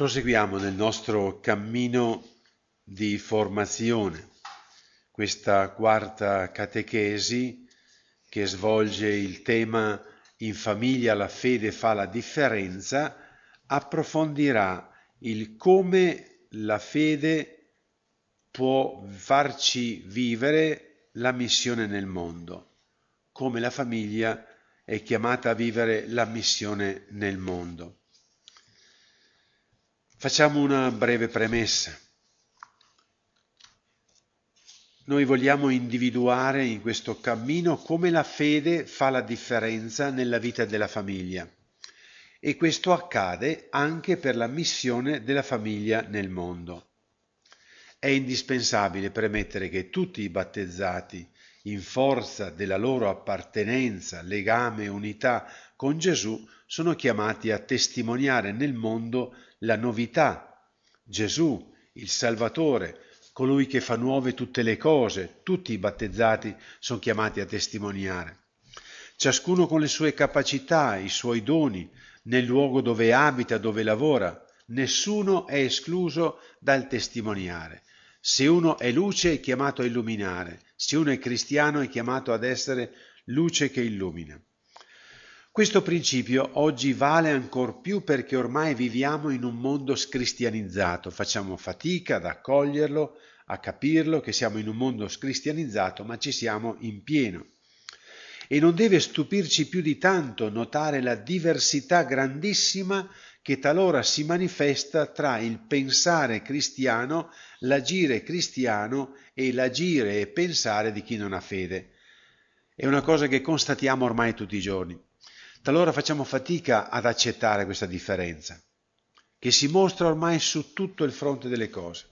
Proseguiamo nel nostro cammino di formazione, questa quarta catechesi che svolge il tema In famiglia la fede fa la differenza, approfondirà il come la fede può farci vivere la missione nel mondo, come la famiglia è chiamata a vivere la missione nel mondo. Facciamo una breve premessa. Noi vogliamo individuare in questo cammino come la fede fa la differenza nella vita della famiglia e questo accade anche per la missione della famiglia nel mondo. È indispensabile premettere che tutti i battezzati, in forza della loro appartenenza, legame e unità con Gesù, sono chiamati a testimoniare nel mondo la novità. Gesù, il Salvatore, colui che fa nuove tutte le cose, tutti i battezzati sono chiamati a testimoniare. Ciascuno con le sue capacità, i suoi doni, nel luogo dove abita, dove lavora, nessuno è escluso dal testimoniare. Se uno è luce è chiamato a illuminare, se uno è cristiano è chiamato ad essere luce che illumina. Questo principio oggi vale ancor più perché ormai viviamo in un mondo scristianizzato, facciamo fatica ad accoglierlo, a capirlo, che siamo in un mondo scristianizzato, ma ci siamo in pieno. E non deve stupirci più di tanto notare la diversità grandissima che talora si manifesta tra il pensare cristiano, l'agire cristiano e l'agire e pensare di chi non ha fede. È una cosa che constatiamo ormai tutti i giorni. Talora facciamo fatica ad accettare questa differenza, che si mostra ormai su tutto il fronte delle cose.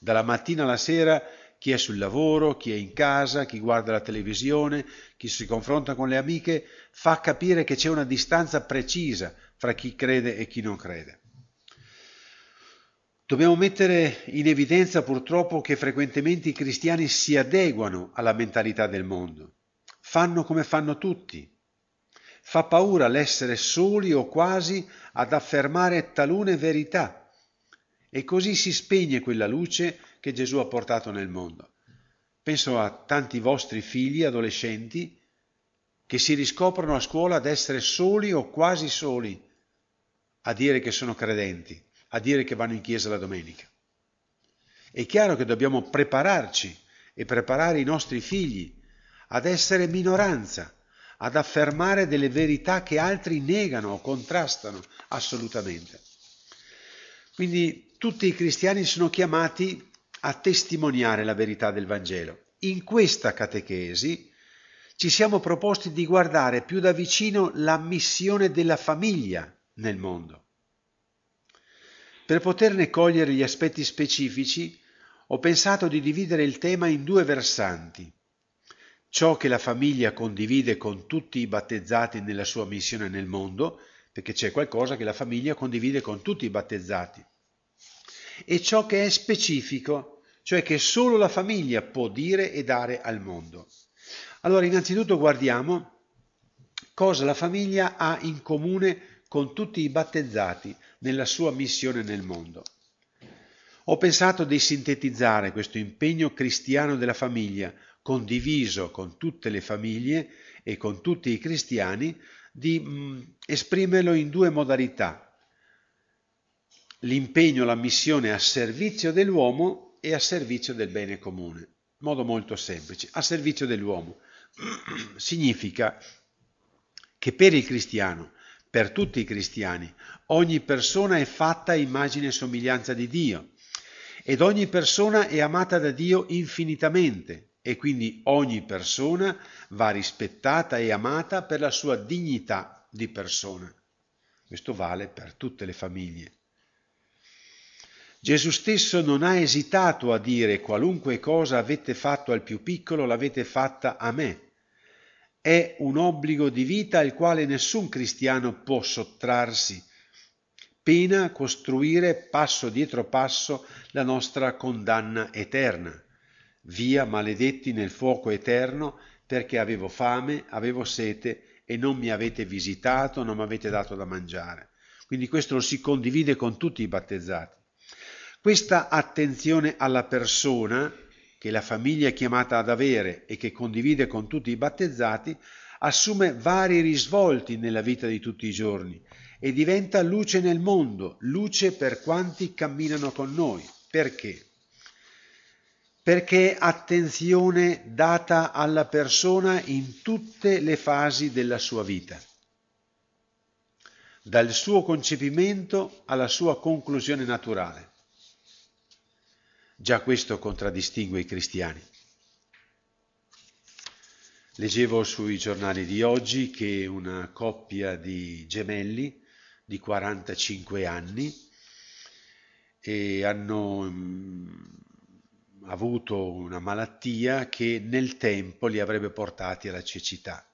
Dalla mattina alla sera chi è sul lavoro, chi è in casa, chi guarda la televisione, chi si confronta con le amiche, fa capire che c'è una distanza precisa fra chi crede e chi non crede. Dobbiamo mettere in evidenza purtroppo che frequentemente i cristiani si adeguano alla mentalità del mondo, fanno come fanno tutti, Fa paura l'essere soli o quasi ad affermare talune verità e così si spegne quella luce che Gesù ha portato nel mondo. Penso a tanti vostri figli adolescenti che si riscoprono a scuola ad essere soli o quasi soli a dire che sono credenti, a dire che vanno in chiesa la domenica. È chiaro che dobbiamo prepararci e preparare i nostri figli ad essere minoranza, ad affermare delle verità che altri negano o contrastano assolutamente. Quindi tutti i cristiani sono chiamati a testimoniare la verità del Vangelo. In questa catechesi ci siamo proposti di guardare più da vicino la missione della famiglia nel mondo. Per poterne cogliere gli aspetti specifici ho pensato di dividere il tema in due versanti ciò che la famiglia condivide con tutti i battezzati nella sua missione nel mondo, perché c'è qualcosa che la famiglia condivide con tutti i battezzati, e ciò che è specifico, cioè che solo la famiglia può dire e dare al mondo. Allora, innanzitutto guardiamo cosa la famiglia ha in comune con tutti i battezzati nella sua missione nel mondo. Ho pensato di sintetizzare questo impegno cristiano della famiglia condiviso con tutte le famiglie e con tutti i cristiani, di mh, mm, esprimerlo in due modalità. L'impegno, la missione a servizio dell'uomo e a servizio del bene comune. In modo molto semplice, a servizio dell'uomo. Significa che per il cristiano, per tutti i cristiani, ogni persona è fatta immagine e somiglianza di Dio ed ogni persona è amata da Dio infinitamente, e quindi ogni persona va rispettata e amata per la sua dignità di persona. Questo vale per tutte le famiglie. Gesù stesso non ha esitato a dire qualunque cosa avete fatto al più piccolo l'avete fatta a me. È un obbligo di vita al quale nessun cristiano può sottrarsi, pena costruire passo dietro passo la nostra condanna eterna. Via, maledetti nel fuoco eterno, perché avevo fame, avevo sete e non mi avete visitato, non mi avete dato da mangiare. Quindi questo lo si condivide con tutti i battezzati. Questa attenzione alla persona che la famiglia è chiamata ad avere e che condivide con tutti i battezzati assume vari risvolti nella vita di tutti i giorni e diventa luce nel mondo, luce per quanti camminano con noi. Perché? Perché attenzione data alla persona in tutte le fasi della sua vita, dal suo concepimento alla sua conclusione naturale. Già questo contraddistingue i cristiani. Leggevo sui giornali di oggi che una coppia di gemelli di 45 anni e hanno mm, avuto una malattia che nel tempo li avrebbe portati alla cecità.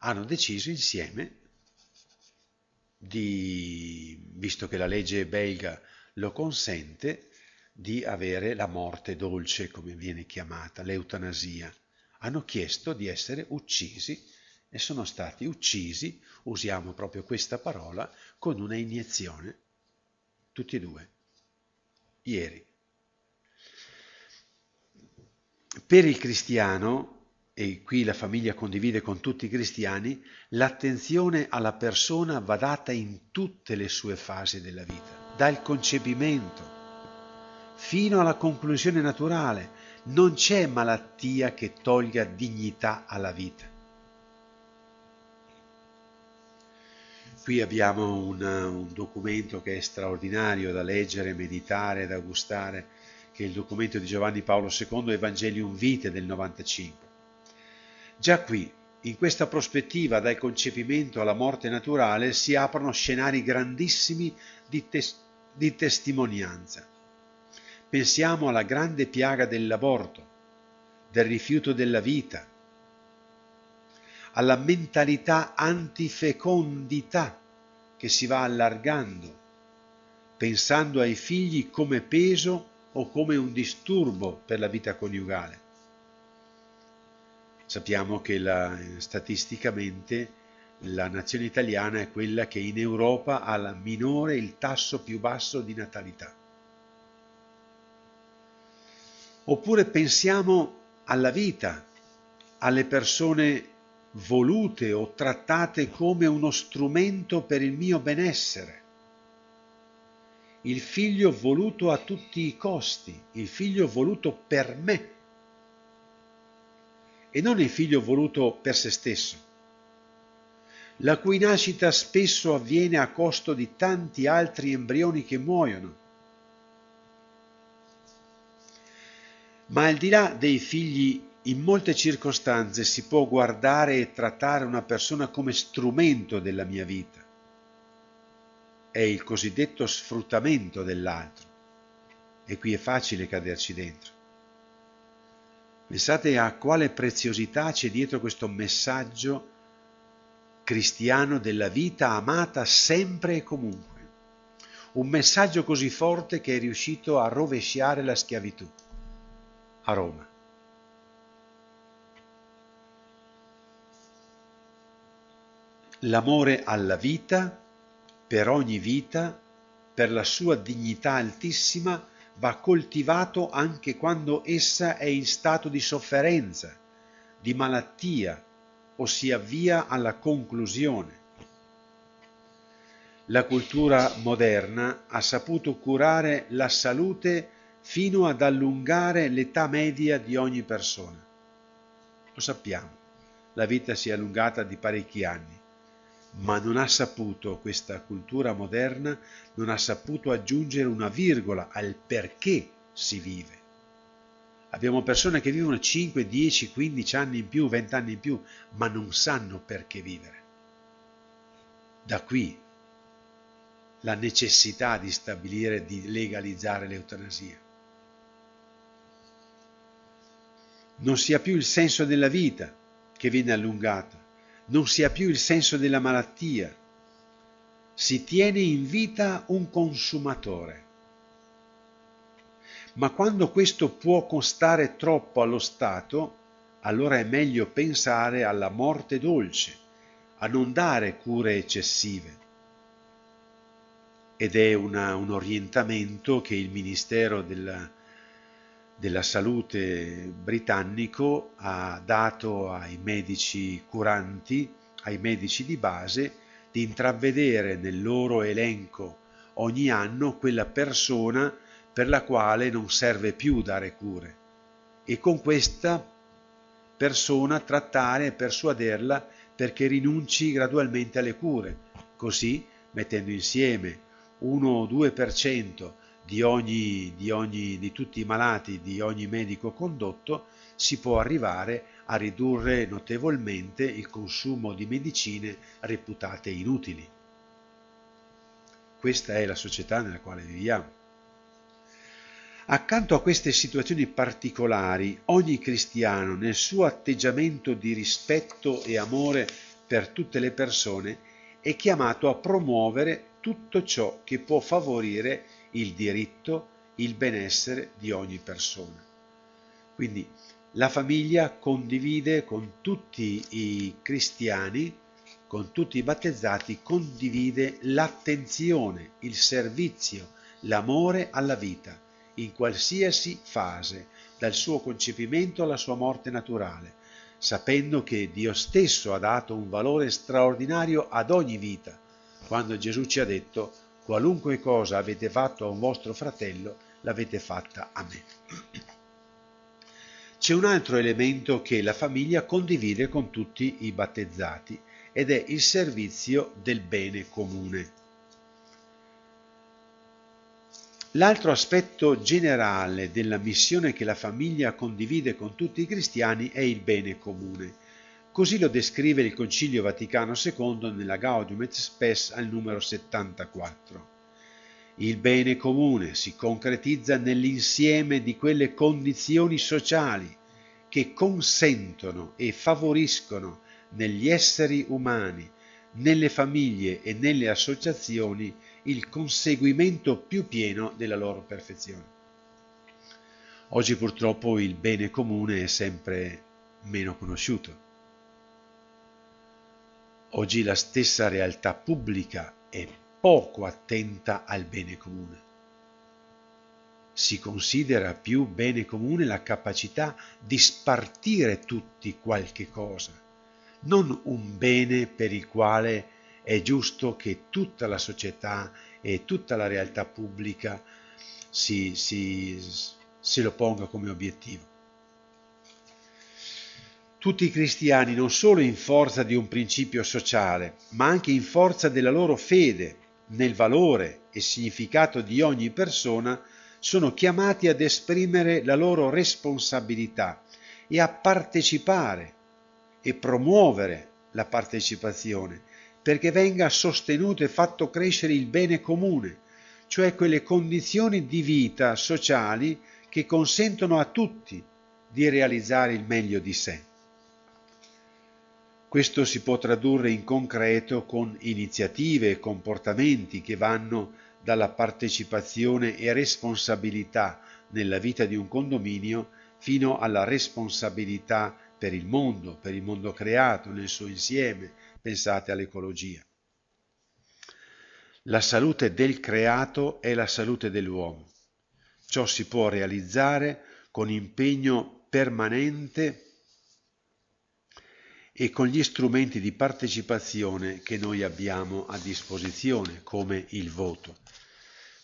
Hanno deciso insieme di, visto che la legge belga lo consente, di avere la morte dolce, come viene chiamata, l'eutanasia hanno chiesto di essere uccisi e sono stati uccisi, usiamo proprio questa parola, con una iniezione, tutti e due, ieri. Per il cristiano, e qui la famiglia condivide con tutti i cristiani, l'attenzione alla persona va data in tutte le sue fasi della vita, dal concepimento fino alla conclusione naturale, non c'è malattia che tolga dignità alla vita. Qui abbiamo un, un, documento che è straordinario da leggere, meditare, da gustare, che è il documento di Giovanni Paolo II, Evangelium Vitae del 95. Già qui, in questa prospettiva dal concepimento alla morte naturale, si aprono scenari grandissimi di, tes- di testimonianza Pensiamo alla grande piaga dell'aborto, del rifiuto della vita, alla mentalità antifecondità che si va allargando, pensando ai figli come peso o come un disturbo per la vita coniugale. Sappiamo che la, statisticamente la nazione italiana è quella che in Europa ha la minore, il tasso più basso di natalità. Oppure pensiamo alla vita, alle persone volute o trattate come uno strumento per il mio benessere. Il figlio voluto a tutti i costi, il figlio voluto per me e non il figlio voluto per se stesso, la cui nascita spesso avviene a costo di tanti altri embrioni che muoiono Ma al di là dei figli, in molte circostanze si può guardare e trattare una persona come strumento della mia vita. È il cosiddetto sfruttamento dell'altro. E qui è facile caderci dentro. Pensate a quale preziosità c'è dietro questo messaggio cristiano della vita amata sempre e comunque. Un messaggio così forte che è riuscito a rovesciare la schiavitù a Roma. L'amore alla vita, per ogni vita, per la sua dignità altissima, va coltivato anche quando essa è in stato di sofferenza, di malattia o si avvia alla conclusione. La cultura moderna ha saputo curare la salute fino ad allungare l'età media di ogni persona. Lo sappiamo, la vita si è allungata di parecchi anni, ma non ha saputo, questa cultura moderna, non ha saputo aggiungere una virgola al perché si vive. Abbiamo persone che vivono 5, 10, 15 anni in più, 20 anni in più, ma non sanno perché vivere. Da qui la necessità di stabilire, di legalizzare l'eutanasia. non sia più il senso della vita che viene allungata, non sia più il senso della malattia. Si tiene in vita un consumatore. Ma quando questo può costare troppo allo Stato, allora è meglio pensare alla morte dolce, a non dare cure eccessive. ed è una, un orientamento che il Ministero della, della Salute britannico ha dato ai medici curanti, ai medici di base, di intravedere nel loro elenco ogni anno quella persona per la quale non serve più dare cure. E con questa persona trattare e persuaderla perché rinunci gradualmente alle cure, così mettendo insieme 1 o 2% di, ogni, di, ogni, di tutti i malati di ogni medico condotto si può arrivare a ridurre notevolmente il consumo di medicine reputate inutili. Questa è la società nella quale viviamo. Accanto a queste situazioni particolari, ogni cristiano nel suo atteggiamento di rispetto e amore per tutte le persone è chiamato a promuovere tutto ciò che può favorire il diritto, il benessere di ogni persona. Quindi la famiglia condivide con tutti i cristiani, con tutti i battezzati, condivide l'attenzione, il servizio, l'amore alla vita in qualsiasi fase, dal suo concepimento alla sua morte naturale, sapendo che Dio stesso ha dato un valore straordinario ad ogni vita, quando Gesù ci ha detto qualunque cosa avete fatto a un vostro fratello, l'avete fatta a me. C'è un altro elemento che la famiglia condivide con tutti i battezzati ed è il servizio del bene comune. L'altro aspetto generale della missione che la famiglia condivide con tutti i cristiani è il bene comune. Così lo descrive il Concilio Vaticano II nella Gaudium et Spes al numero 74. Il bene comune si concretizza nell'insieme di quelle condizioni sociali che consentono e favoriscono negli esseri umani, nelle famiglie e nelle associazioni il conseguimento più pieno della loro perfezione. Oggi purtroppo il bene comune è sempre meno conosciuto. Oggi la stessa realtà pubblica è poco attenta al bene comune. Si considera più bene comune la capacità di spartire tutti qualche cosa, non un bene per il quale è giusto che tutta la società e tutta la realtà pubblica si, si, se lo ponga come obiettivo. Tutti i cristiani, non solo in forza di un principio sociale, ma anche in forza della loro fede nel valore e significato di ogni persona, sono chiamati ad esprimere la loro responsabilità e a partecipare e promuovere la partecipazione perché venga sostenuto e fatto crescere il bene comune, cioè quelle condizioni di vita sociali che consentono a tutti di realizzare il meglio di sé. Questo si può tradurre in concreto con iniziative e comportamenti che vanno dalla partecipazione e responsabilità nella vita di un condominio fino alla responsabilità per il mondo, per il mondo creato nel suo insieme, Pensate all'ecologia. La salute del creato è la salute dell'uomo. Ciò si può realizzare con impegno permanente e con gli strumenti di partecipazione che noi abbiamo a disposizione, come il voto.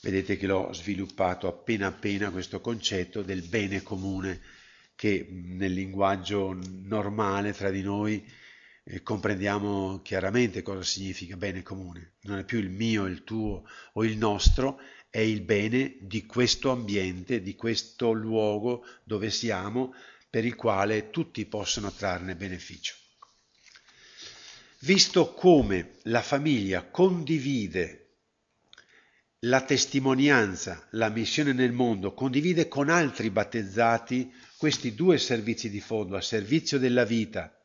Vedete che l'ho sviluppato appena appena questo concetto del bene comune che nel linguaggio normale tra di noi eh, comprendiamo chiaramente cosa significa bene comune. Non è più il mio, il tuo o il nostro, è il bene di questo ambiente, di questo luogo dove siamo, per il quale tutti possono trarne beneficio. Visto come la famiglia condivide la testimonianza, la missione nel mondo, condivide con altri battezzati questi due servizi di fondo, a servizio della vita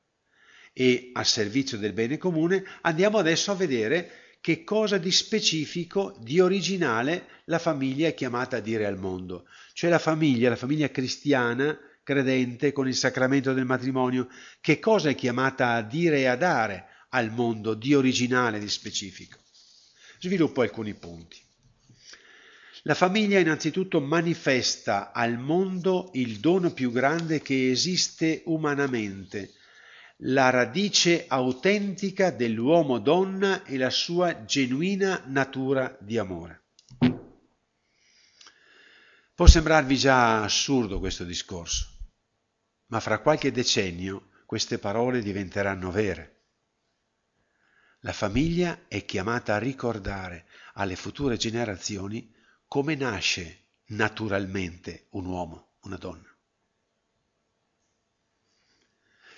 e a servizio del bene comune, andiamo adesso a vedere che cosa di specifico, di originale la famiglia è chiamata a dire al mondo. Cioè la famiglia, la famiglia cristiana, credente, con il sacramento del matrimonio, che cosa è chiamata a dire e a dare al mondo di originale, di specifico. Sviluppo alcuni punti. La famiglia innanzitutto manifesta al mondo il dono più grande che esiste umanamente, la radice autentica dell'uomo-donna e la sua genuina natura di amore. Può sembrarvi già assurdo questo discorso, ma fra qualche decennio queste parole diventeranno vere. La famiglia è chiamata a ricordare alle future generazioni come nasce naturalmente un uomo, una donna.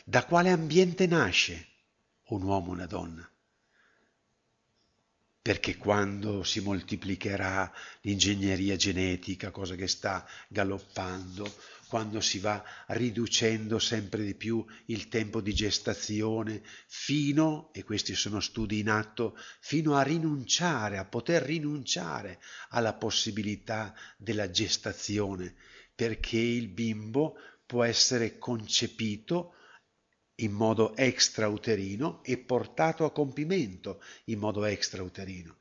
Da quale ambiente nasce un uomo, una donna? Perché quando si moltiplicherà l'ingegneria genetica, cosa che sta galoppando, quando si va riducendo sempre di più il tempo di gestazione, fino, e questi sono studi in atto, fino a rinunciare, a poter rinunciare alla possibilità della gestazione, perché il bimbo può essere concepito in modo extrauterino e portato a compimento in modo extrauterino.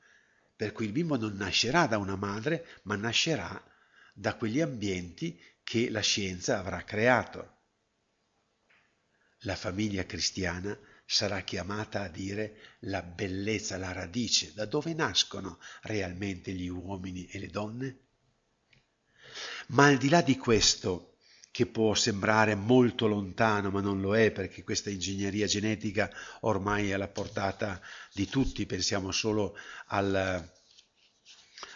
Per cui il bimbo non nascerà da una madre, ma nascerà da quegli ambienti che la scienza avrà creato. La famiglia cristiana sarà chiamata a dire la bellezza, la radice, da dove nascono realmente gli uomini e le donne? Ma al di là di questo, che può sembrare molto lontano, ma non lo è perché questa ingegneria genetica ormai è alla portata di tutti, pensiamo solo al,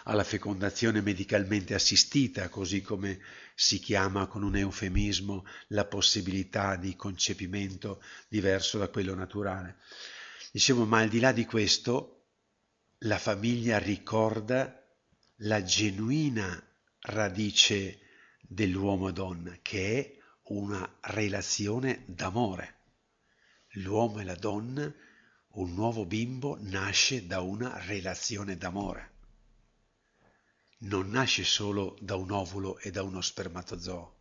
alla fecondazione medicalmente assistita, così come si chiama con un eufemismo la possibilità di concepimento diverso da quello naturale. Dicevo, ma al di là di questo, la famiglia ricorda la genuina radice dell'uomo-donna, che è una relazione d'amore. L'uomo e la donna, un nuovo bimbo, nasce da una relazione d'amore. Non nasce solo da un ovulo e da uno spermatozoo.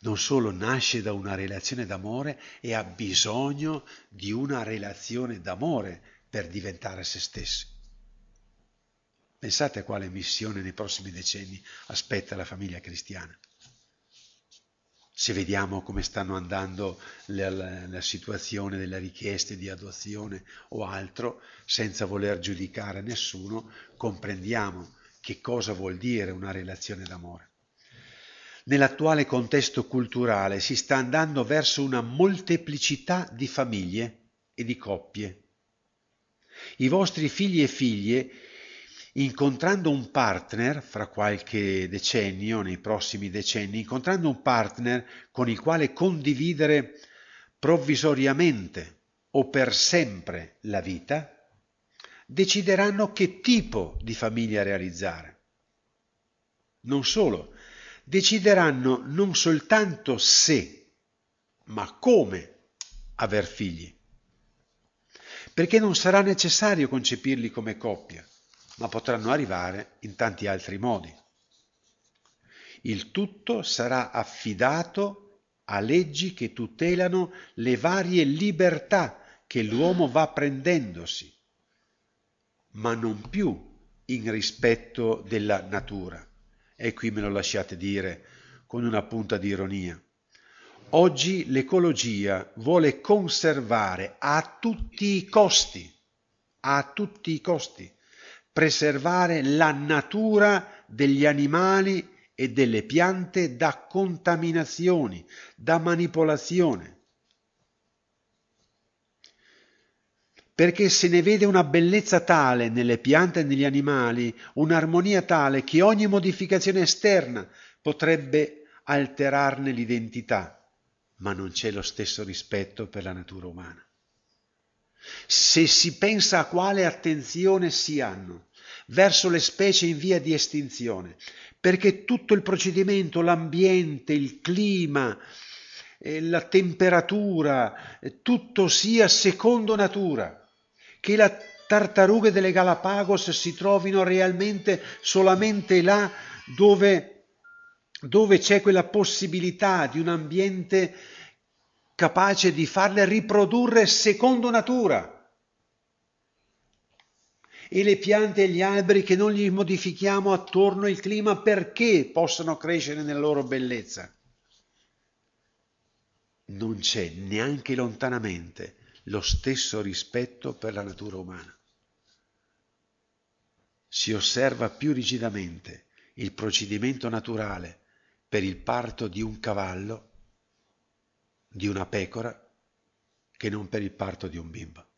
Non solo nasce da una relazione d'amore e ha bisogno di una relazione d'amore per diventare se stesso. Pensate a quale missione nei prossimi decenni aspetta la famiglia cristiana. Se vediamo come stanno andando la, la, la situazione delle richieste di adozione o altro, senza voler giudicare nessuno, comprendiamo che cosa vuol dire una relazione d'amore. Nell'attuale contesto culturale si sta andando verso una molteplicità di famiglie e di coppie. I vostri figli e figlie incontrando un partner fra qualche decennio, nei prossimi decenni, incontrando un partner con il quale condividere provvisoriamente o per sempre la vita, decideranno che tipo di famiglia realizzare. Non solo, decideranno non soltanto se, ma come aver figli, perché non sarà necessario concepirli come coppia ma potranno arrivare in tanti altri modi. Il tutto sarà affidato a leggi che tutelano le varie libertà che l'uomo va prendendosi, ma non più in rispetto della natura. E qui me lo lasciate dire con una punta di ironia. Oggi l'ecologia vuole conservare a tutti i costi, a tutti i costi, preservare la natura degli animali e delle piante da contaminazioni, da manipolazione. Perché se ne vede una bellezza tale nelle piante e negli animali, un'armonia tale che ogni modificazione esterna potrebbe alterarne l'identità, ma non c'è lo stesso rispetto per la natura umana. Se si pensa a quale attenzione si hanno verso le specie in via di estinzione, perché tutto il procedimento, l'ambiente, il clima, eh, la temperatura, eh, tutto sia secondo natura, che le tartarughe delle Galapagos si trovino realmente solamente là dove, dove c'è quella possibilità di un ambiente capace di farle riprodurre secondo natura e le piante e gli alberi che non gli modifichiamo attorno il clima perché possano crescere nella loro bellezza. Non c'è neanche lontanamente lo stesso rispetto per la natura umana. Si osserva più rigidamente il procedimento naturale per il parto di un cavallo, di una pecora, che non per il parto di un bimbo.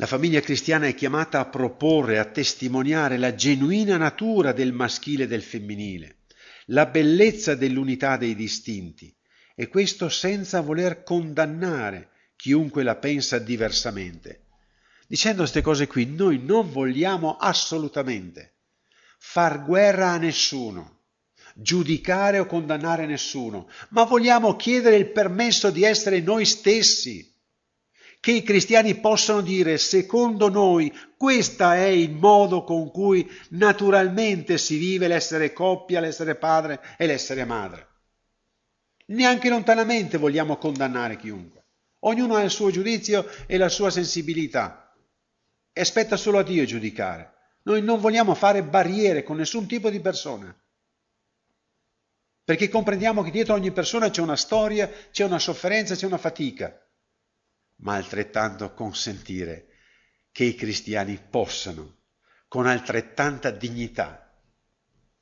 La famiglia cristiana è chiamata a proporre, a testimoniare la genuina natura del maschile e del femminile, la bellezza dell'unità dei distinti, e questo senza voler condannare chiunque la pensa diversamente. Dicendo queste cose qui, noi non vogliamo assolutamente far guerra a nessuno, giudicare o condannare nessuno, ma vogliamo chiedere il permesso di essere noi stessi che i cristiani possano dire, secondo noi, questo è il modo con cui naturalmente si vive l'essere coppia, l'essere padre e l'essere madre. Neanche lontanamente vogliamo condannare chiunque. Ognuno ha il suo giudizio e la sua sensibilità e aspetta solo a Dio giudicare. Noi non vogliamo fare barriere con nessun tipo di persona, perché comprendiamo che dietro ogni persona c'è una storia, c'è una sofferenza, c'è una fatica ma altrettanto consentire che i cristiani possano, con altrettanta dignità,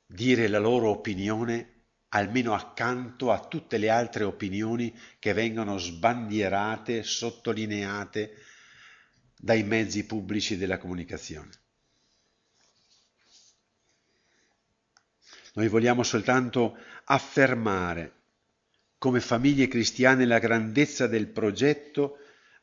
dire la loro opinione almeno accanto a tutte le altre opinioni che vengono sbandierate, sottolineate dai mezzi pubblici della comunicazione. Noi vogliamo soltanto affermare come famiglie cristiane la grandezza del progetto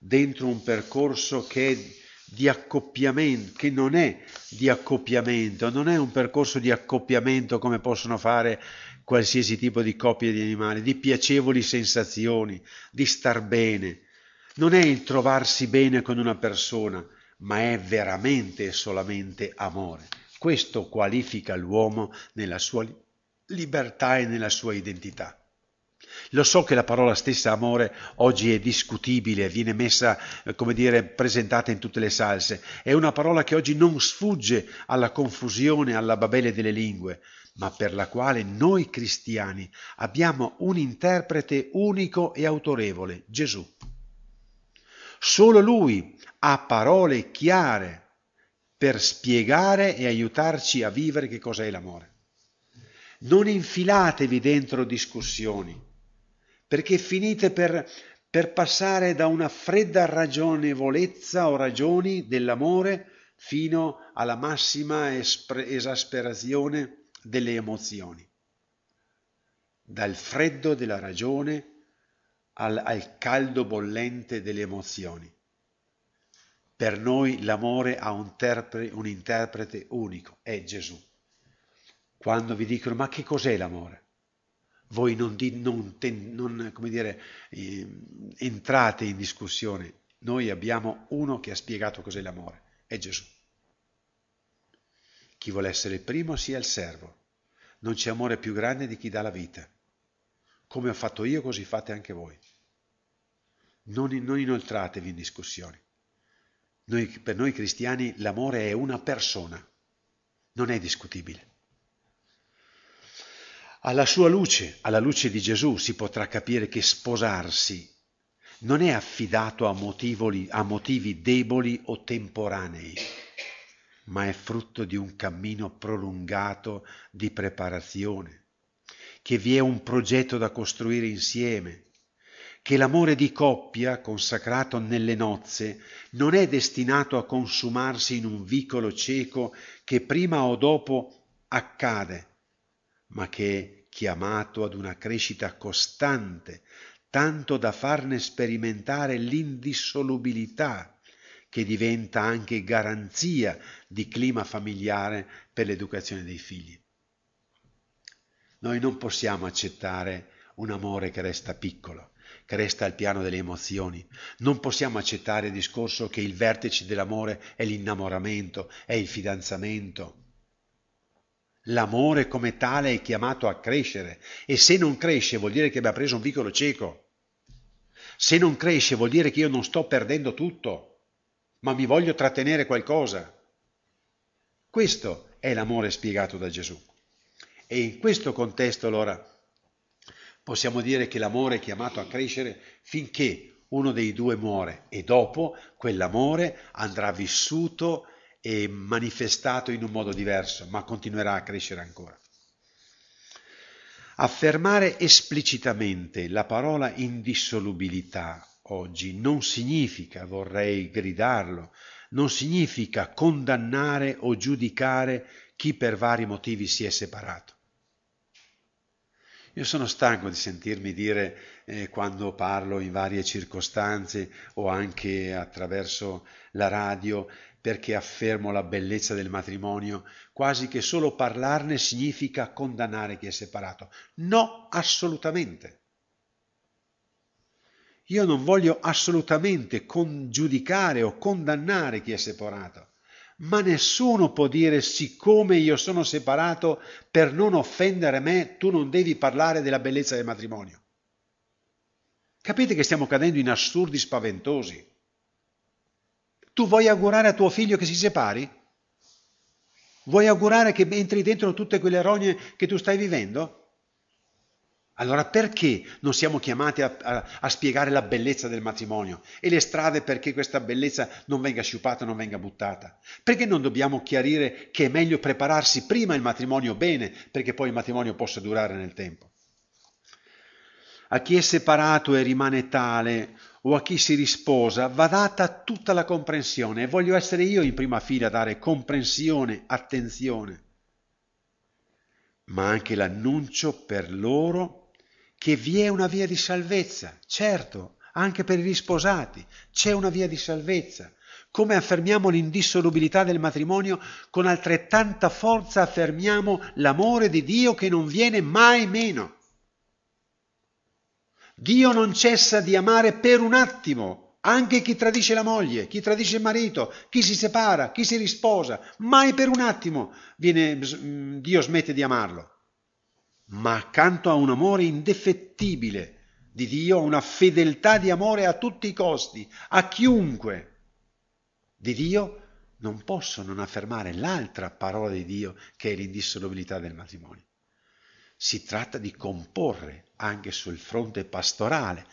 dentro un percorso che è di accoppiamento, che non è di accoppiamento, non è un percorso di accoppiamento come possono fare qualsiasi tipo di coppie di animali, di piacevoli sensazioni, di star bene. Non è il trovarsi bene con una persona, ma è veramente e solamente amore. Questo qualifica l'uomo nella sua libertà e nella sua identità. Lo so che la parola stessa amore oggi è discutibile, viene messa, eh, come dire, presentata in tutte le salse. È una parola che oggi non sfugge alla confusione, alla babele delle lingue, ma per la quale noi cristiani abbiamo un interprete unico e autorevole, Gesù. Solo Lui ha parole chiare per spiegare e aiutarci a vivere che cos'è l'amore. Non infilatevi dentro discussioni perché finite per, per passare da una fredda ragionevolezza o ragioni dell'amore fino alla massima espre- esasperazione delle emozioni, dal freddo della ragione al, al caldo bollente delle emozioni. Per noi l'amore ha un, terpre, un interprete unico, è Gesù. Quando vi dicono ma che cos'è l'amore? Voi non, di, non, non dire, eh, entrate in discussione. Noi abbiamo uno che ha spiegato cos'è l'amore, è Gesù. Chi vuole essere primo sia il servo. Non c'è amore più grande di chi dà la vita. Come ho fatto io, così fate anche voi. Non, non inoltratevi in discussioni. Noi, per noi cristiani l'amore è una persona, non è discutibile. Alla sua luce, alla luce di Gesù, si potrà capire che sposarsi non è affidato a, motivoli, a motivi deboli o temporanei, ma è frutto di un cammino prolungato di preparazione, che vi è un progetto da costruire insieme, che l'amore di coppia consacrato nelle nozze non è destinato a consumarsi in un vicolo cieco che prima o dopo accade ma che è chiamato ad una crescita costante, tanto da farne sperimentare l'indissolubilità, che diventa anche garanzia di clima familiare per l'educazione dei figli. Noi non possiamo accettare un amore che resta piccolo, che resta al piano delle emozioni. Non possiamo accettare il discorso che il vertice dell'amore è l'innamoramento, è il fidanzamento. L'amore come tale è chiamato a crescere e se non cresce vuol dire che abbia preso un vicolo cieco. Se non cresce vuol dire che io non sto perdendo tutto, ma mi voglio trattenere qualcosa. Questo è l'amore spiegato da Gesù. E in questo contesto allora possiamo dire che l'amore è chiamato a crescere finché uno dei due muore e dopo quell'amore andrà vissuto e manifestato in un modo diverso, ma continuerà a crescere ancora. Affermare esplicitamente la parola indissolubilità oggi non significa, vorrei gridarlo, non significa condannare o giudicare chi per vari motivi si è separato. Io sono stanco di sentirmi dire eh, quando parlo in varie circostanze o anche attraverso la radio perché affermo la bellezza del matrimonio, quasi che solo parlarne significa condannare chi è separato. No, assolutamente. Io non voglio assolutamente giudicare o condannare chi è separato, ma nessuno può dire siccome io sono separato per non offendere me, tu non devi parlare della bellezza del matrimonio. Capite che stiamo cadendo in assurdi spaventosi. Tu vuoi augurare a tuo figlio che si separi? Vuoi augurare che entri dentro tutte quelle rogne che tu stai vivendo? Allora perché non siamo chiamati a, a, a, spiegare la bellezza del matrimonio e le strade perché questa bellezza non venga sciupata, non venga buttata? Perché non dobbiamo chiarire che è meglio prepararsi prima il matrimonio bene perché poi il matrimonio possa durare nel tempo? A chi è separato e rimane tale o a chi si risposa va data tutta la comprensione e voglio essere io in prima fila a dare comprensione, attenzione, ma anche l'annuncio per loro che vi è una via di salvezza, certo, anche per i risposati, c'è una via di salvezza. Come affermiamo l'indissolubilità del matrimonio, con altrettanta forza affermiamo l'amore di Dio che non viene mai meno. Dio non cessa di amare per un attimo, anche chi tradisce la moglie, chi tradisce il marito, chi si separa, chi si risposa, mai per un attimo viene, Dio smette di amarlo ma accanto a un amore indefettibile di Dio, una fedeltà di amore a tutti i costi, a chiunque di Dio, non posso non affermare l'altra parola di Dio che è l'indissolubilità del matrimonio. Si tratta di comporre anche sul fronte pastorale,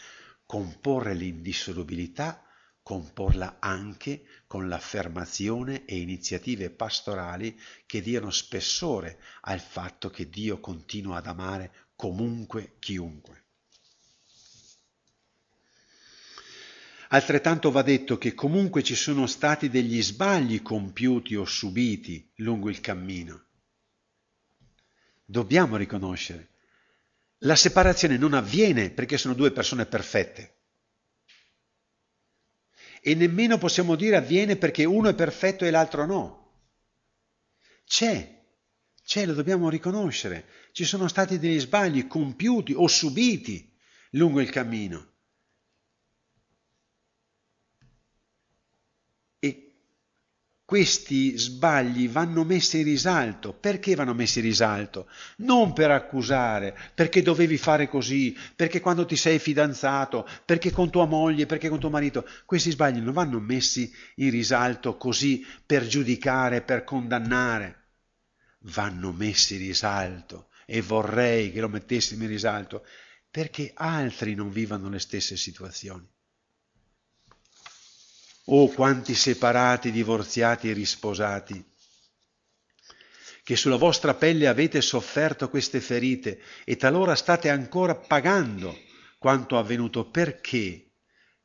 comporre l'indissolubilità comporla anche con l'affermazione e iniziative pastorali che diano spessore al fatto che Dio continua ad amare comunque chiunque. Altrettanto va detto che comunque ci sono stati degli sbagli compiuti o subiti lungo il cammino. Dobbiamo riconoscere, la separazione non avviene perché sono due persone perfette e nemmeno possiamo dire avviene perché uno è perfetto e l'altro no. C'è, c'è, lo dobbiamo riconoscere. Ci sono stati degli sbagli compiuti o subiti lungo il cammino. Questi sbagli vanno messi in risalto. Perché vanno messi in risalto? Non per accusare, perché dovevi fare così, perché quando ti sei fidanzato, perché con tua moglie, perché con tuo marito. Questi sbagli non vanno messi in risalto così per giudicare, per condannare. Vanno messi in risalto e vorrei che lo mettessimo in risalto perché altri non vivano le stesse situazioni. Oh, quanti separati, divorziati e risposati, che sulla vostra pelle avete sofferto queste ferite e talora state ancora pagando quanto avvenuto. Perché,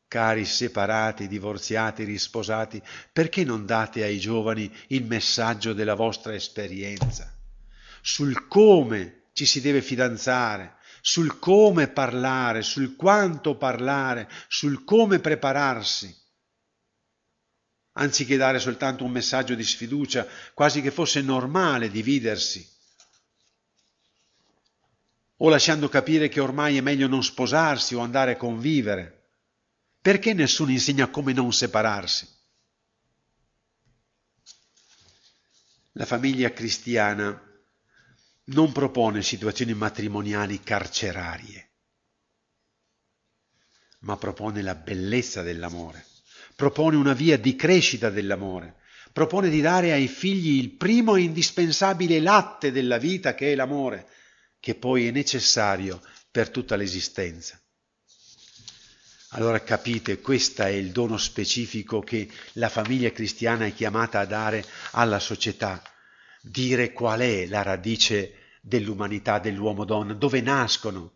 cari separati, divorziati, risposati, perché non date ai giovani il messaggio della vostra esperienza? Sul come ci si deve fidanzare, sul come parlare, sul quanto parlare, sul come prepararsi anziché dare soltanto un messaggio di sfiducia, quasi che fosse normale dividersi, o lasciando capire che ormai è meglio non sposarsi o andare a convivere. Perché nessuno insegna come non separarsi? La famiglia cristiana non propone situazioni matrimoniali carcerarie, ma propone la bellezza dell'amore propone una via di crescita dell'amore, propone di dare ai figli il primo e indispensabile latte della vita che è l'amore, che poi è necessario per tutta l'esistenza. Allora capite, questo è il dono specifico che la famiglia cristiana è chiamata a dare alla società, dire qual è la radice dell'umanità dell'uomo-donna, dove nascono.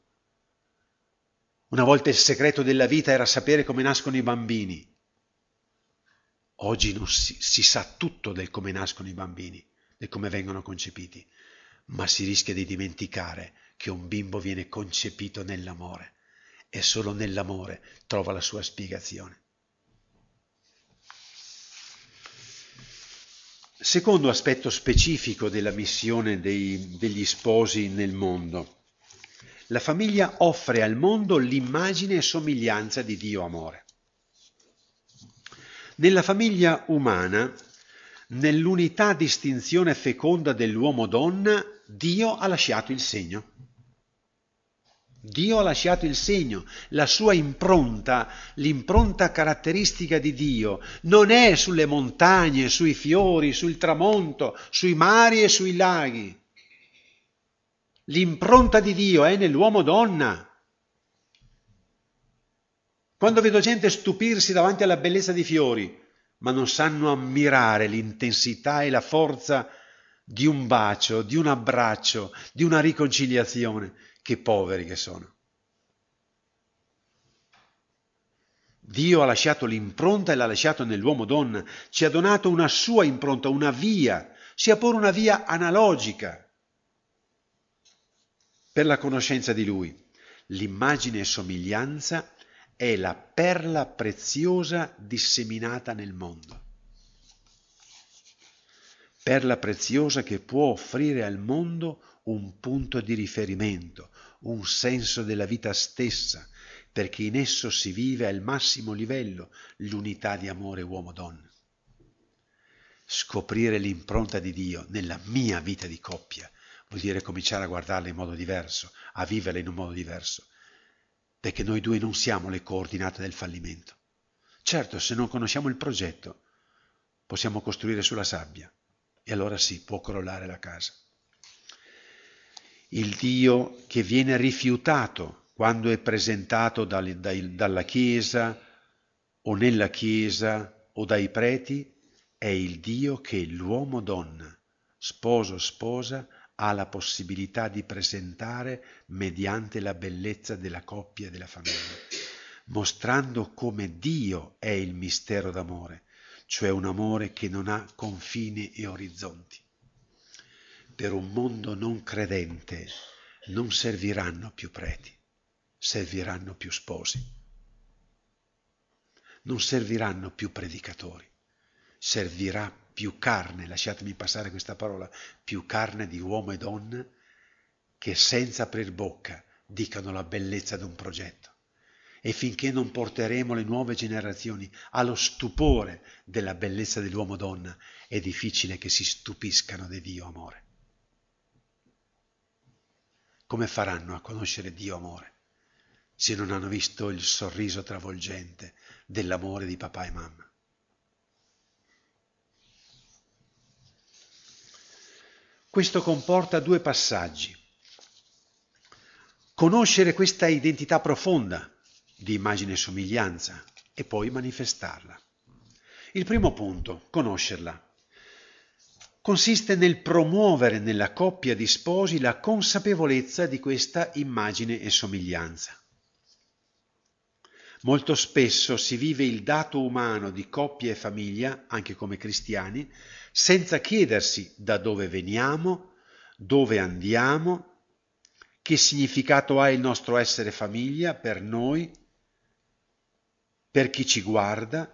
Una volta il segreto della vita era sapere come nascono i bambini. Oggi non si, si sa tutto del come nascono i bambini, del come vengono concepiti, ma si rischia di dimenticare che un bimbo viene concepito nell'amore e solo nell'amore trova la sua spiegazione. Secondo aspetto specifico della missione dei, degli sposi nel mondo. La famiglia offre al mondo l'immagine e somiglianza di Dio amore. Nella famiglia umana, nell'unità distinzione feconda dell'uomo-donna, Dio ha lasciato il segno. Dio ha lasciato il segno, la sua impronta, l'impronta caratteristica di Dio non è sulle montagne, sui fiori, sul tramonto, sui mari e sui laghi. L'impronta di Dio è nell'uomo donna. Quando vedo gente stupirsi davanti alla bellezza di fiori, ma non sanno ammirare l'intensità e la forza di un bacio, di un abbraccio, di una riconciliazione, che poveri che sono. Dio ha lasciato l'impronta e l'ha lasciato nell'uomo donna, ci ha donato una sua impronta, una via, sia pure una via analogica per la conoscenza di Lui. L'immagine e somiglianza è la perla preziosa disseminata nel mondo. Perla preziosa che può offrire al mondo un punto di riferimento, un senso della vita stessa, perché in esso si vive al massimo livello l'unità di amore uomo-donna. Scoprire l'impronta di Dio nella mia vita di coppia vuol dire cominciare a guardarla in modo diverso, a viverla in un modo diverso, perché noi due non siamo le coordinate del fallimento. Certo, se non conosciamo il progetto, possiamo costruire sulla sabbia e allora sì, può crollare la casa il Dio che viene rifiutato quando è presentato dal, dai, dalla Chiesa o nella Chiesa o dai preti, è il Dio che l'uomo-donna, sposo-sposa, ha la possibilità di presentare mediante la bellezza della coppia e della famiglia, mostrando come Dio è il mistero d'amore, cioè un amore che non ha confini e orizzonti per un mondo non credente non serviranno più preti, serviranno più sposi. Non serviranno più predicatori, servirà più carne, lasciatemi passare questa parola, più carne di uomo e donna che senza aprir bocca dicano la bellezza di un progetto. E finché non porteremo le nuove generazioni allo stupore della bellezza dell'uomo-donna, è difficile che si stupiscano di Dio amore come faranno a conoscere Dio amore se non hanno visto il sorriso travolgente dell'amore di papà e mamma? Questo comporta due passaggi. Conoscere questa identità profonda di immagine e somiglianza e poi manifestarla. Il primo punto, conoscerla consiste nel promuovere nella coppia di sposi la consapevolezza di questa immagine e somiglianza. Molto spesso si vive il dato umano di coppia e famiglia, anche come cristiani, senza chiedersi da dove veniamo, dove andiamo, che significato ha il nostro essere famiglia per noi, per chi ci guarda,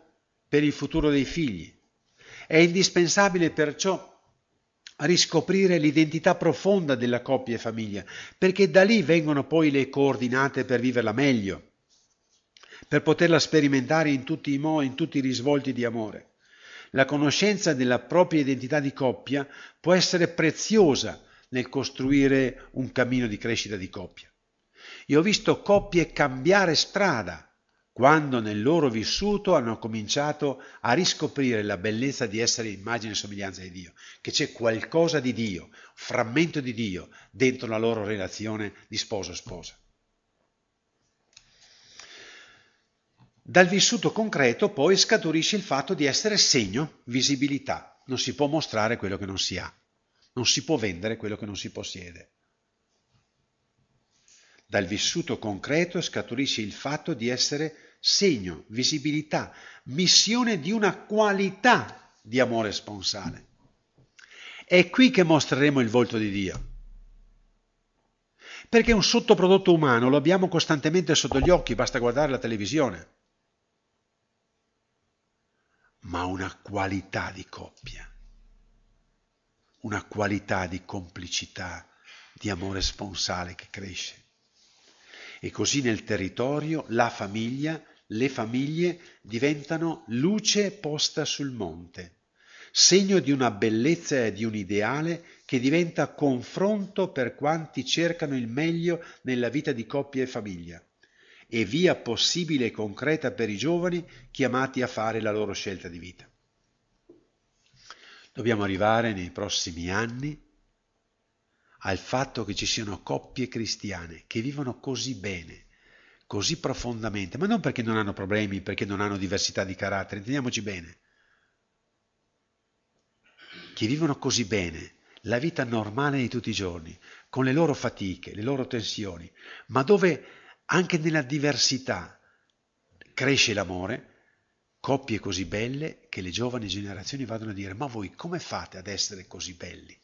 per il futuro dei figli. È indispensabile perciò riscoprire l'identità profonda della coppia e famiglia, perché da lì vengono poi le coordinate per viverla meglio, per poterla sperimentare in tutti i modi, in tutti i risvolti di amore. La conoscenza della propria identità di coppia può essere preziosa nel costruire un cammino di crescita di coppia. Io ho visto coppie cambiare strada quando nel loro vissuto hanno cominciato a riscoprire la bellezza di essere immagine e somiglianza di Dio, che c'è qualcosa di Dio, frammento di Dio dentro la loro relazione di sposo-sposa. Dal vissuto concreto poi scaturisce il fatto di essere segno, visibilità. Non si può mostrare quello che non si ha, non si può vendere quello che non si possiede. Dal vissuto concreto scaturisce il fatto di essere segno, visibilità, missione di una qualità di amore sponsale. È qui che mostreremo il volto di Dio. Perché un sottoprodotto umano lo abbiamo costantemente sotto gli occhi, basta guardare la televisione. Ma una qualità di coppia, una qualità di complicità, di amore sponsale che cresce. E così nel territorio la famiglia, le famiglie diventano luce posta sul monte, segno di una bellezza e di un ideale che diventa confronto per quanti cercano il meglio nella vita di coppia e famiglia e via possibile e concreta per i giovani chiamati a fare la loro scelta di vita. Dobbiamo arrivare nei prossimi anni al fatto che ci siano coppie cristiane che vivono così bene, così profondamente, ma non perché non hanno problemi, perché non hanno diversità di carattere, intendiamoci bene, che vivono così bene la vita normale di tutti i giorni, con le loro fatiche, le loro tensioni, ma dove anche nella diversità cresce l'amore, coppie così belle che le giovani generazioni vadano a dire ma voi come fate ad essere così belli?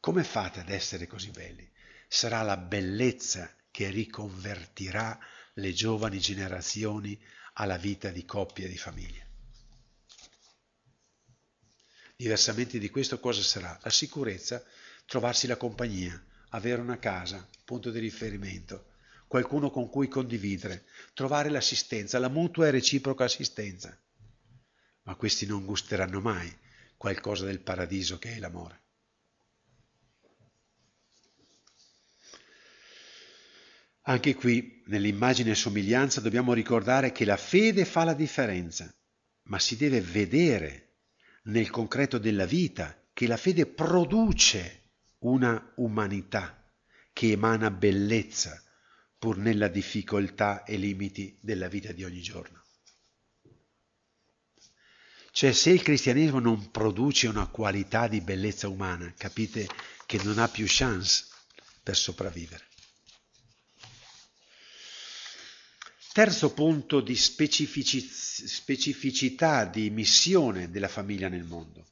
Come fate ad essere così belli? Sarà la bellezza che riconvertirà le giovani generazioni alla vita di coppia e di famiglia. Diversamente di questo cosa sarà? La sicurezza, trovarsi la compagnia, avere una casa, punto di riferimento, qualcuno con cui condividere, trovare l'assistenza, la mutua e reciproca assistenza. Ma questi non gusteranno mai qualcosa del paradiso che è l'amore. Anche qui, nell'immagine e somiglianza, dobbiamo ricordare che la fede fa la differenza, ma si deve vedere nel concreto della vita che la fede produce una umanità che emana bellezza pur nella difficoltà e limiti della vita di ogni giorno. Cioè se il cristianesimo non produce una qualità di bellezza umana, capite che non ha più chance per sopravvivere. Terzo punto di specificità di missione della famiglia nel mondo.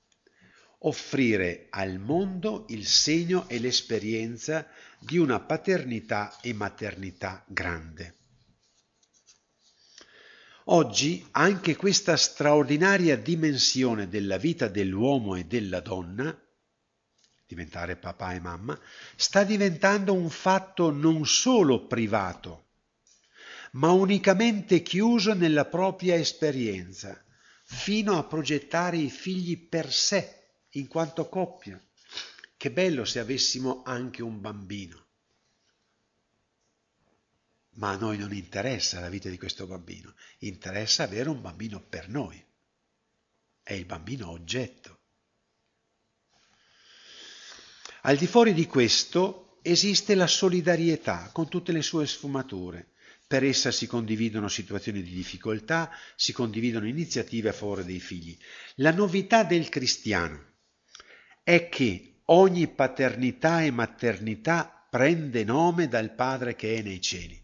Offrire al mondo il segno e l'esperienza di una paternità e maternità grande. Oggi anche questa straordinaria dimensione della vita dell'uomo e della donna, diventare papà e mamma, sta diventando un fatto non solo privato, ma unicamente chiuso nella propria esperienza, fino a progettare i figli per sé, in quanto coppia. Che bello se avessimo anche un bambino. Ma a noi non interessa la vita di questo bambino, interessa avere un bambino per noi. È il bambino oggetto. Al di fuori di questo esiste la solidarietà con tutte le sue sfumature per essa si condividono situazioni di difficoltà, si condividono iniziative a favore dei figli. La novità del cristiano è che ogni paternità e maternità prende nome dal Padre che è nei cieli.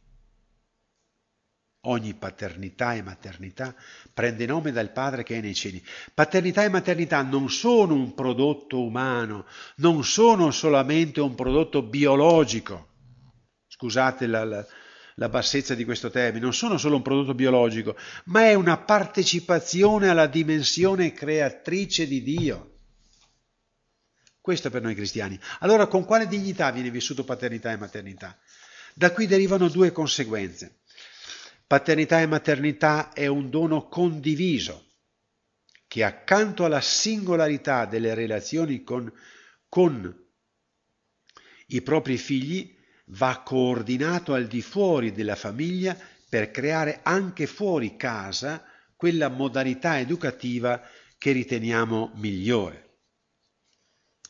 Ogni paternità e maternità prende nome dal Padre che è nei cieli. Paternità e maternità non sono un prodotto umano, non sono solamente un prodotto biologico. Scusate la, la, la bassezza di questo termine, non sono solo un prodotto biologico, ma è una partecipazione alla dimensione creatrice di Dio. Questo per noi cristiani. Allora con quale dignità viene vissuto paternità e maternità? Da qui derivano due conseguenze. Paternità e maternità è un dono condiviso che accanto alla singolarità delle relazioni con, con i propri figli va coordinato al di fuori della famiglia per creare anche fuori casa quella modalità educativa che riteniamo migliore.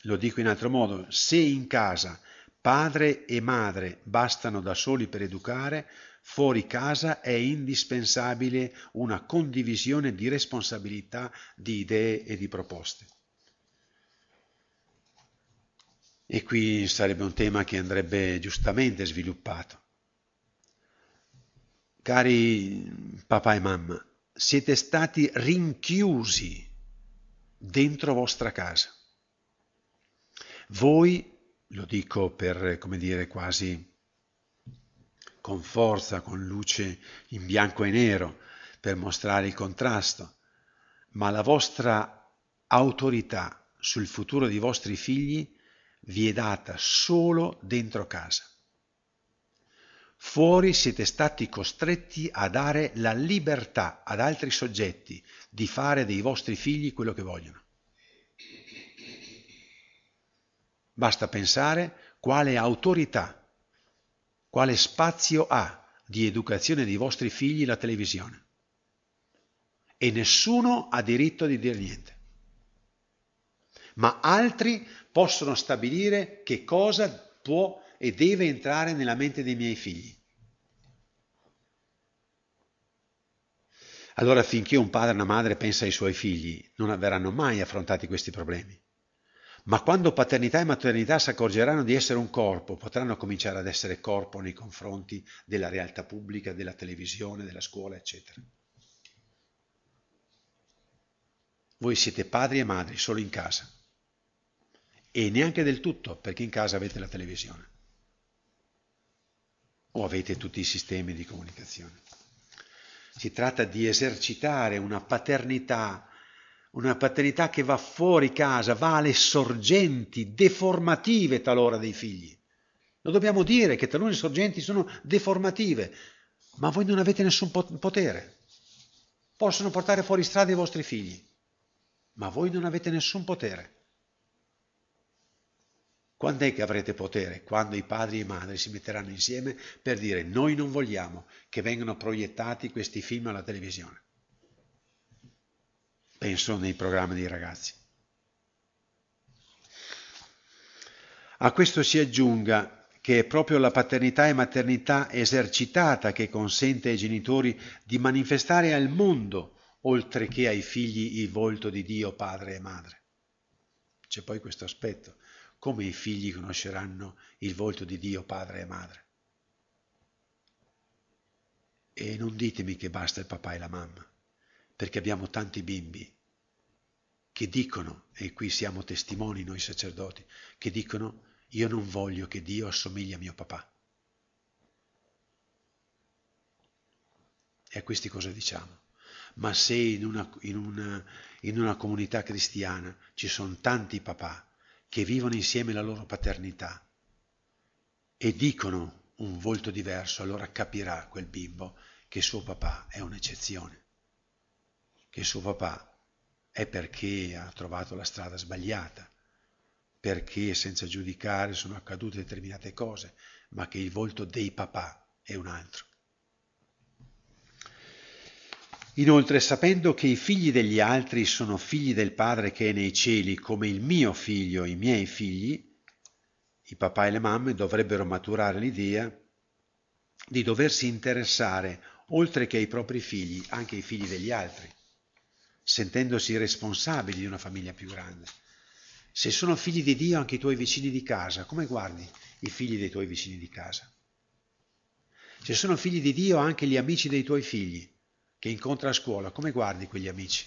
Lo dico in altro modo, se in casa padre e madre bastano da soli per educare, fuori casa è indispensabile una condivisione di responsabilità, di idee e di proposte. E qui sarebbe un tema che andrebbe giustamente sviluppato. Cari papà e mamma, siete stati rinchiusi dentro vostra casa. Voi, lo dico per, come dire, quasi con forza, con luce in bianco e nero, per mostrare il contrasto, ma la vostra autorità sul futuro dei vostri figli vi è data solo dentro casa. Fuori siete stati costretti a dare la libertà ad altri soggetti di fare dei vostri figli quello che vogliono. Basta pensare quale autorità, quale spazio ha di educazione dei vostri figli la televisione. E nessuno ha diritto di dire niente. Ma altri possono stabilire che cosa può e deve entrare nella mente dei miei figli. Allora finché un padre e una madre pensa ai suoi figli, non verranno mai affrontati questi problemi. Ma quando paternità e maternità si accorgeranno di essere un corpo, potranno cominciare ad essere corpo nei confronti della realtà pubblica, della televisione, della scuola, eccetera. Voi siete padri e madri solo in casa e neanche del tutto perché in casa avete la televisione o avete tutti i sistemi di comunicazione. Si tratta di esercitare una paternità, una paternità che va fuori casa, va alle sorgenti deformative talora dei figli. Lo dobbiamo dire che talune sorgenti sono deformative, ma voi non avete nessun potere. Possono portare fuori strada i vostri figli, ma voi non avete nessun potere. Quando è che avrete potere? Quando i padri e i madri si metteranno insieme per dire noi non vogliamo che vengano proiettati questi film alla televisione. Penso nei programmi dei ragazzi. A questo si aggiunga che è proprio la paternità e maternità esercitata che consente ai genitori di manifestare al mondo, oltre che ai figli, il volto di Dio padre e madre. C'è poi questo aspetto come i figli conosceranno il volto di Dio padre e madre. E non ditemi che basta il papà e la mamma, perché abbiamo tanti bimbi che dicono, e qui siamo testimoni noi sacerdoti, che dicono io non voglio che Dio assomigli a mio papà. E a questi cosa diciamo? Ma se in una, in una, in una comunità cristiana ci sono tanti papà che vivono insieme la loro paternità e dicono un volto diverso, allora capirà quel bimbo che suo papà è un'eccezione, che suo papà è perché ha trovato la strada sbagliata, perché senza giudicare sono accadute determinate cose, ma che il volto dei papà è un altro. Inoltre, sapendo che i figli degli altri sono figli del Padre che è nei cieli, come il mio figlio i miei figli, i papà e le mamme dovrebbero maturare l'idea di doversi interessare, oltre che ai propri figli, anche ai figli degli altri, sentendosi responsabili di una famiglia più grande. Se sono figli di Dio anche i tuoi vicini di casa, come guardi i figli dei tuoi vicini di casa? Se sono figli di Dio anche gli amici dei tuoi figli, che incontra a scuola, come guardi quegli amici?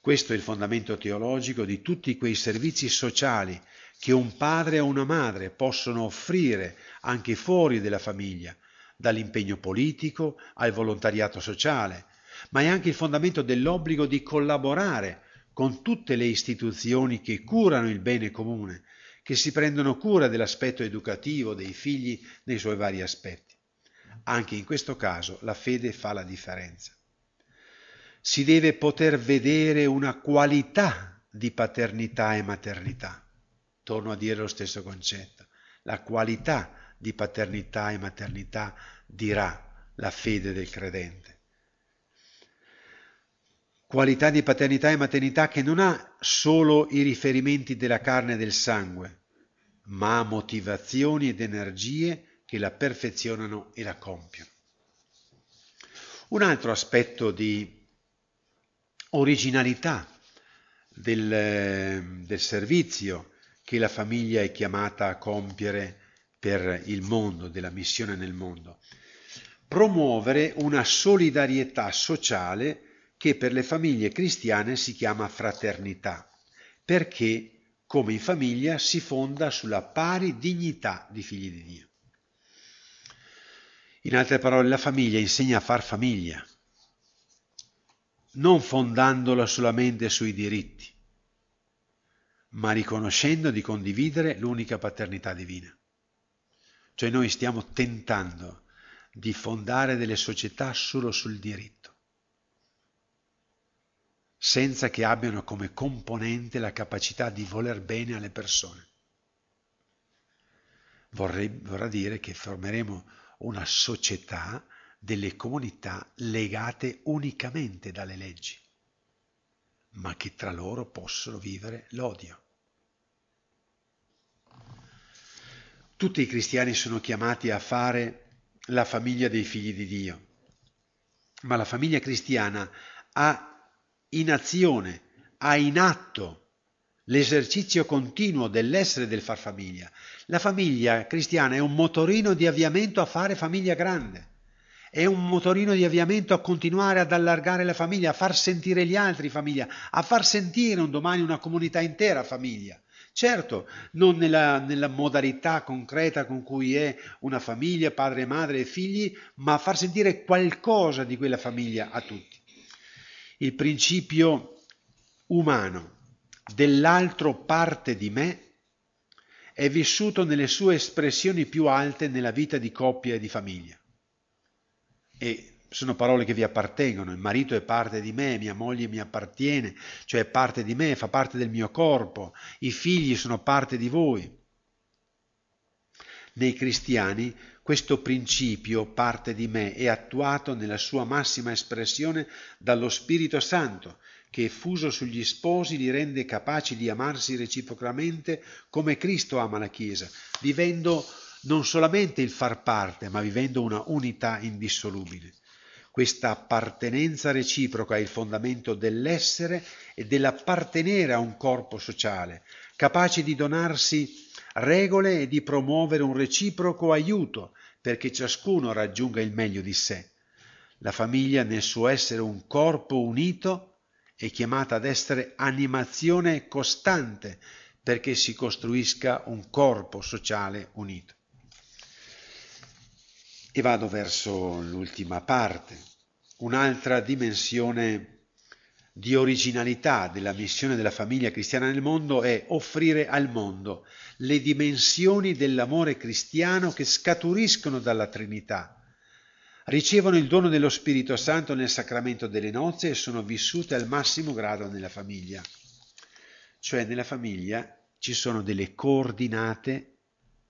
Questo è il fondamento teologico di tutti quei servizi sociali che un padre o una madre possono offrire anche fuori della famiglia, dall'impegno politico al volontariato sociale, ma è anche il fondamento dell'obbligo di collaborare con tutte le istituzioni che curano il bene comune, che si prendono cura dell'aspetto educativo dei figli nei suoi vari aspetti. Anche in questo caso la fede fa la differenza. Si deve poter vedere una qualità di paternità e maternità. Torno a dire lo stesso concetto. la qualità di paternità e maternità dirà la fede del credente. Qualità di paternità e maternità che non ha solo i riferimenti della carne e del sangue, ma ha motivazioni ed energie che la perfezionano e la compiono. Un altro aspetto di originalità del, del servizio che la famiglia è chiamata a compiere per il mondo, della missione nel mondo. Promuovere una solidarietà sociale che per le famiglie cristiane si chiama fraternità, perché come in famiglia si fonda sulla pari dignità di figli di Dio. In altre parole, la famiglia insegna a far famiglia, non fondandola solamente sui diritti, ma riconoscendo di condividere l'unica paternità divina. Cioè noi stiamo tentando di fondare delle società solo sul diritto, senza che abbiano come componente la capacità di voler bene alle persone. Vorrei, vorrà dire che formeremo una società delle comunità legate unicamente dalle leggi, ma che tra loro possono vivere l'odio. Tutti i cristiani sono chiamati a fare la famiglia dei figli di Dio, ma la famiglia cristiana ha in azione, ha in atto l'esercizio continuo dell'essere del far famiglia. La famiglia cristiana è un motorino di avviamento a fare famiglia grande, è un motorino di avviamento a continuare ad allargare la famiglia, a far sentire gli altri famiglia, a far sentire un domani una comunità intera famiglia. Certo, non nella, nella, modalità concreta con cui è una famiglia, padre, madre e figli, ma a far sentire qualcosa di quella famiglia a tutti. Il principio umano dell'altro parte di me è vissuto nelle sue espressioni più alte nella vita di coppia e di famiglia. E sono parole che vi appartengono, il marito è parte di me, mia moglie mi appartiene, cioè è parte di me, fa parte del mio corpo, i figli sono parte di voi. Nei cristiani questo principio, parte di me, è attuato nella sua massima espressione dallo Spirito Santo, che fuso sugli sposi li rende capaci di amarsi reciprocamente come Cristo ama la Chiesa, vivendo non solamente il far parte, ma vivendo una unità indissolubile. Questa appartenenza reciproca è il fondamento dell'essere e dell'appartenere a un corpo sociale, capace di donarsi regole e di promuovere un reciproco aiuto perché ciascuno raggiunga il meglio di sé. La famiglia nel suo essere un corpo unito è chiamata ad essere animazione costante perché si costruisca un corpo sociale unito. E vado verso l'ultima parte, un'altra dimensione di originalità della missione della famiglia cristiana nel mondo è offrire al mondo le dimensioni dell'amore cristiano che scaturiscono dalla Trinità ricevono il dono dello Spirito Santo nel sacramento delle nozze e sono vissute al massimo grado nella famiglia. Cioè nella famiglia ci sono delle coordinate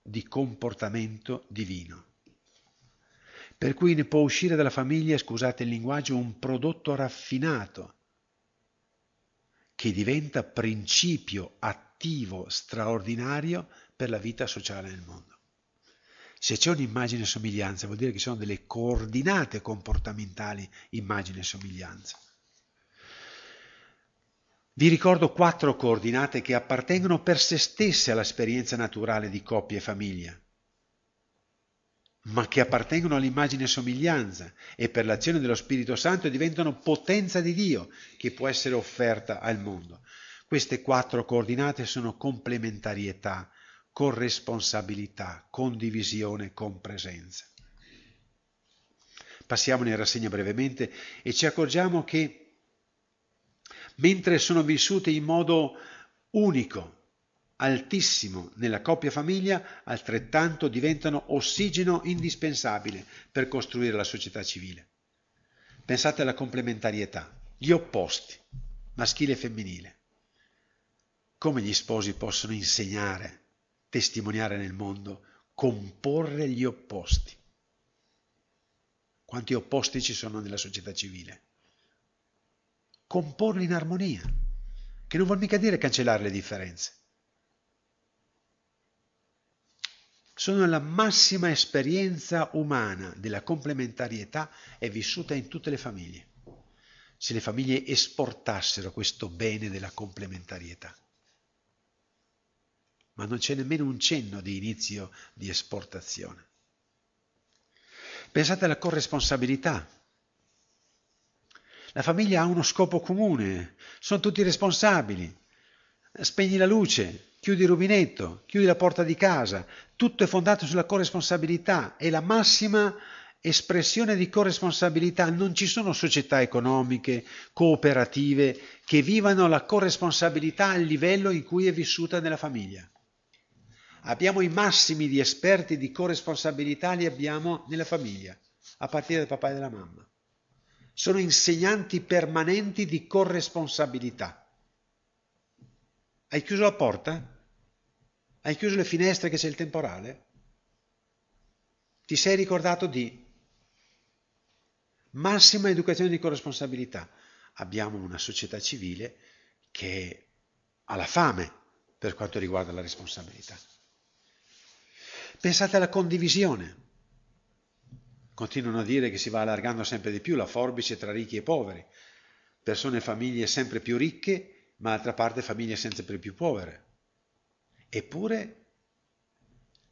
di comportamento divino. Per cui ne può uscire dalla famiglia, scusate il linguaggio, un prodotto raffinato che diventa principio attivo straordinario per la vita sociale nel mondo. Se c'è un'immagine e somiglianza, vuol dire che ci sono delle coordinate comportamentali immagine e somiglianza. Vi ricordo quattro coordinate che appartengono per se stesse all'esperienza naturale di coppia e famiglia, ma che appartengono all'immagine e somiglianza e per l'azione dello Spirito Santo diventano potenza di Dio che può essere offerta al mondo. Queste quattro coordinate sono complementarietà, corresponsabilità, condivisione, compresenza. Passiamo in rassegna brevemente e ci accorgiamo che mentre sono vissute in modo unico, altissimo nella coppia famiglia, altrettanto diventano ossigeno indispensabile per costruire la società civile. Pensate alla complementarietà, gli opposti, maschile e femminile. Come gli sposi possono insegnare testimoniare nel mondo, comporre gli opposti. Quanti opposti ci sono nella società civile? Comporli in armonia, che non vuol mica dire cancellare le differenze. Sono la massima esperienza umana della complementarietà è vissuta in tutte le famiglie. Se le famiglie esportassero questo bene della complementarietà ma non c'è nemmeno un cenno di inizio di esportazione. Pensate alla corresponsabilità. La famiglia ha uno scopo comune, sono tutti responsabili. Spegni la luce, chiudi il rubinetto, chiudi la porta di casa, tutto è fondato sulla corresponsabilità e la massima espressione di corresponsabilità. Non ci sono società economiche, cooperative che vivano la corresponsabilità al livello in cui è vissuta nella famiglia. Abbiamo i massimi di esperti di corresponsabilità, li abbiamo nella famiglia, a partire dal papà e dalla mamma. Sono insegnanti permanenti di corresponsabilità. Hai chiuso la porta? Hai chiuso le finestre che c'è il temporale? Ti sei ricordato di massima educazione di corresponsabilità. Abbiamo una società civile che ha la fame per quanto riguarda la responsabilità. Pensate alla condivisione. Continuano a dire che si va allargando sempre di più la forbice tra ricchi e poveri. Persone e famiglie sempre più ricche, ma d'altra parte famiglie sempre più povere. Eppure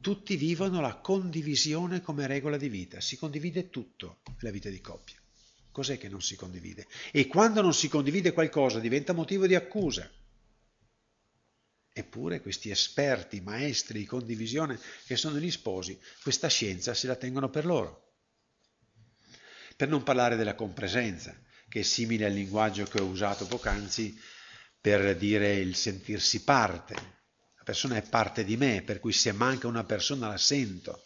tutti vivono la condivisione come regola di vita. Si condivide tutto nella vita di coppia. Cos'è che non si condivide? E quando non si condivide qualcosa diventa motivo di accusa. Eppure questi esperti, maestri di condivisione che sono gli sposi, questa scienza se la tengono per loro. Per non parlare della compresenza, che è simile al linguaggio che ho usato poc'anzi per dire il sentirsi parte. La persona è parte di me, per cui se manca una persona la sento.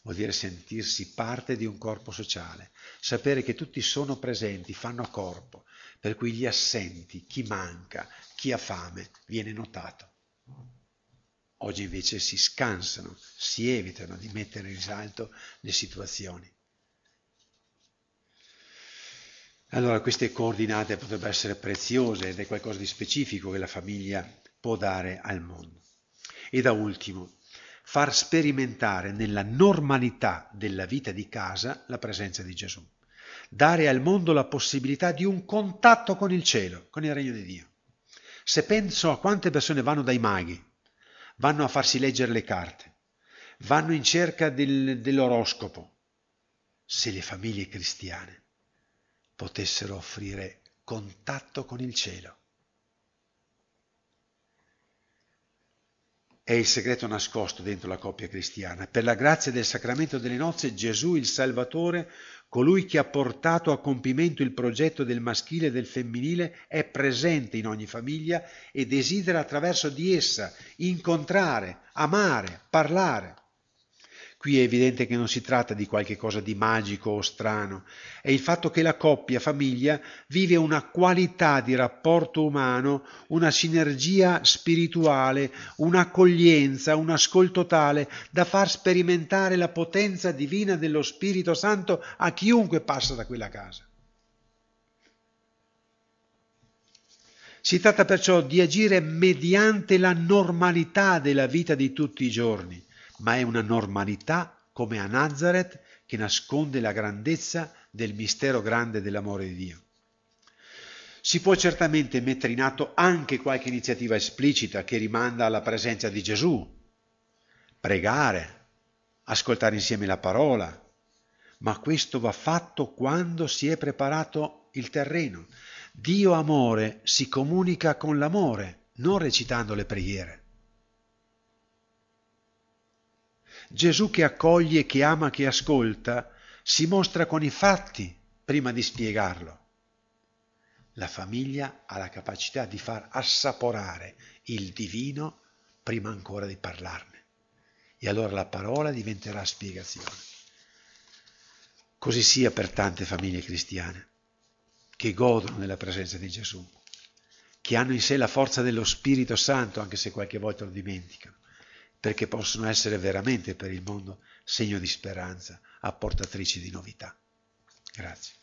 Vuol dire sentirsi parte di un corpo sociale, sapere che tutti sono presenti, fanno corpo, per cui gli assenti, chi manca, chi ha fame viene notato. Oggi invece si scansano, si evitano di mettere in risalto le situazioni. Allora queste coordinate potrebbero essere preziose ed è qualcosa di specifico che la famiglia può dare al mondo. E da ultimo, far sperimentare nella normalità della vita di casa la presenza di Gesù. Dare al mondo la possibilità di un contatto con il cielo, con il regno di Dio. Se penso a quante persone vanno dai maghi, vanno a farsi leggere le carte, vanno in cerca del, dell'oroscopo, se le famiglie cristiane potessero offrire contatto con il cielo. È il segreto nascosto dentro la coppia cristiana. Per la grazia del sacramento delle nozze Gesù il Salvatore Colui che ha portato a compimento il progetto del maschile e del femminile è presente in ogni famiglia e desidera attraverso di essa incontrare, amare, parlare. Qui è evidente che non si tratta di qualche cosa di magico o strano, è il fatto che la coppia, famiglia, vive una qualità di rapporto umano, una sinergia spirituale, un'accoglienza, un ascolto tale da far sperimentare la potenza divina dello Spirito Santo a chiunque passa da quella casa. Si tratta perciò di agire mediante la normalità della vita di tutti i giorni ma è una normalità come a Nazareth che nasconde la grandezza del mistero grande dell'amore di Dio. Si può certamente mettere in atto anche qualche iniziativa esplicita che rimanda alla presenza di Gesù, pregare, ascoltare insieme la parola, ma questo va fatto quando si è preparato il terreno. Dio amore si comunica con l'amore, non recitando le preghiere. Gesù che accoglie, che ama, che ascolta, si mostra con i fatti prima di spiegarlo. La famiglia ha la capacità di far assaporare il divino prima ancora di parlarne. E allora la parola diventerà spiegazione. Così sia per tante famiglie cristiane che godono della presenza di Gesù, che hanno in sé la forza dello Spirito Santo, anche se qualche volta lo dimenticano perché possono essere veramente per il mondo segno di speranza, apportatrici di novità. Grazie.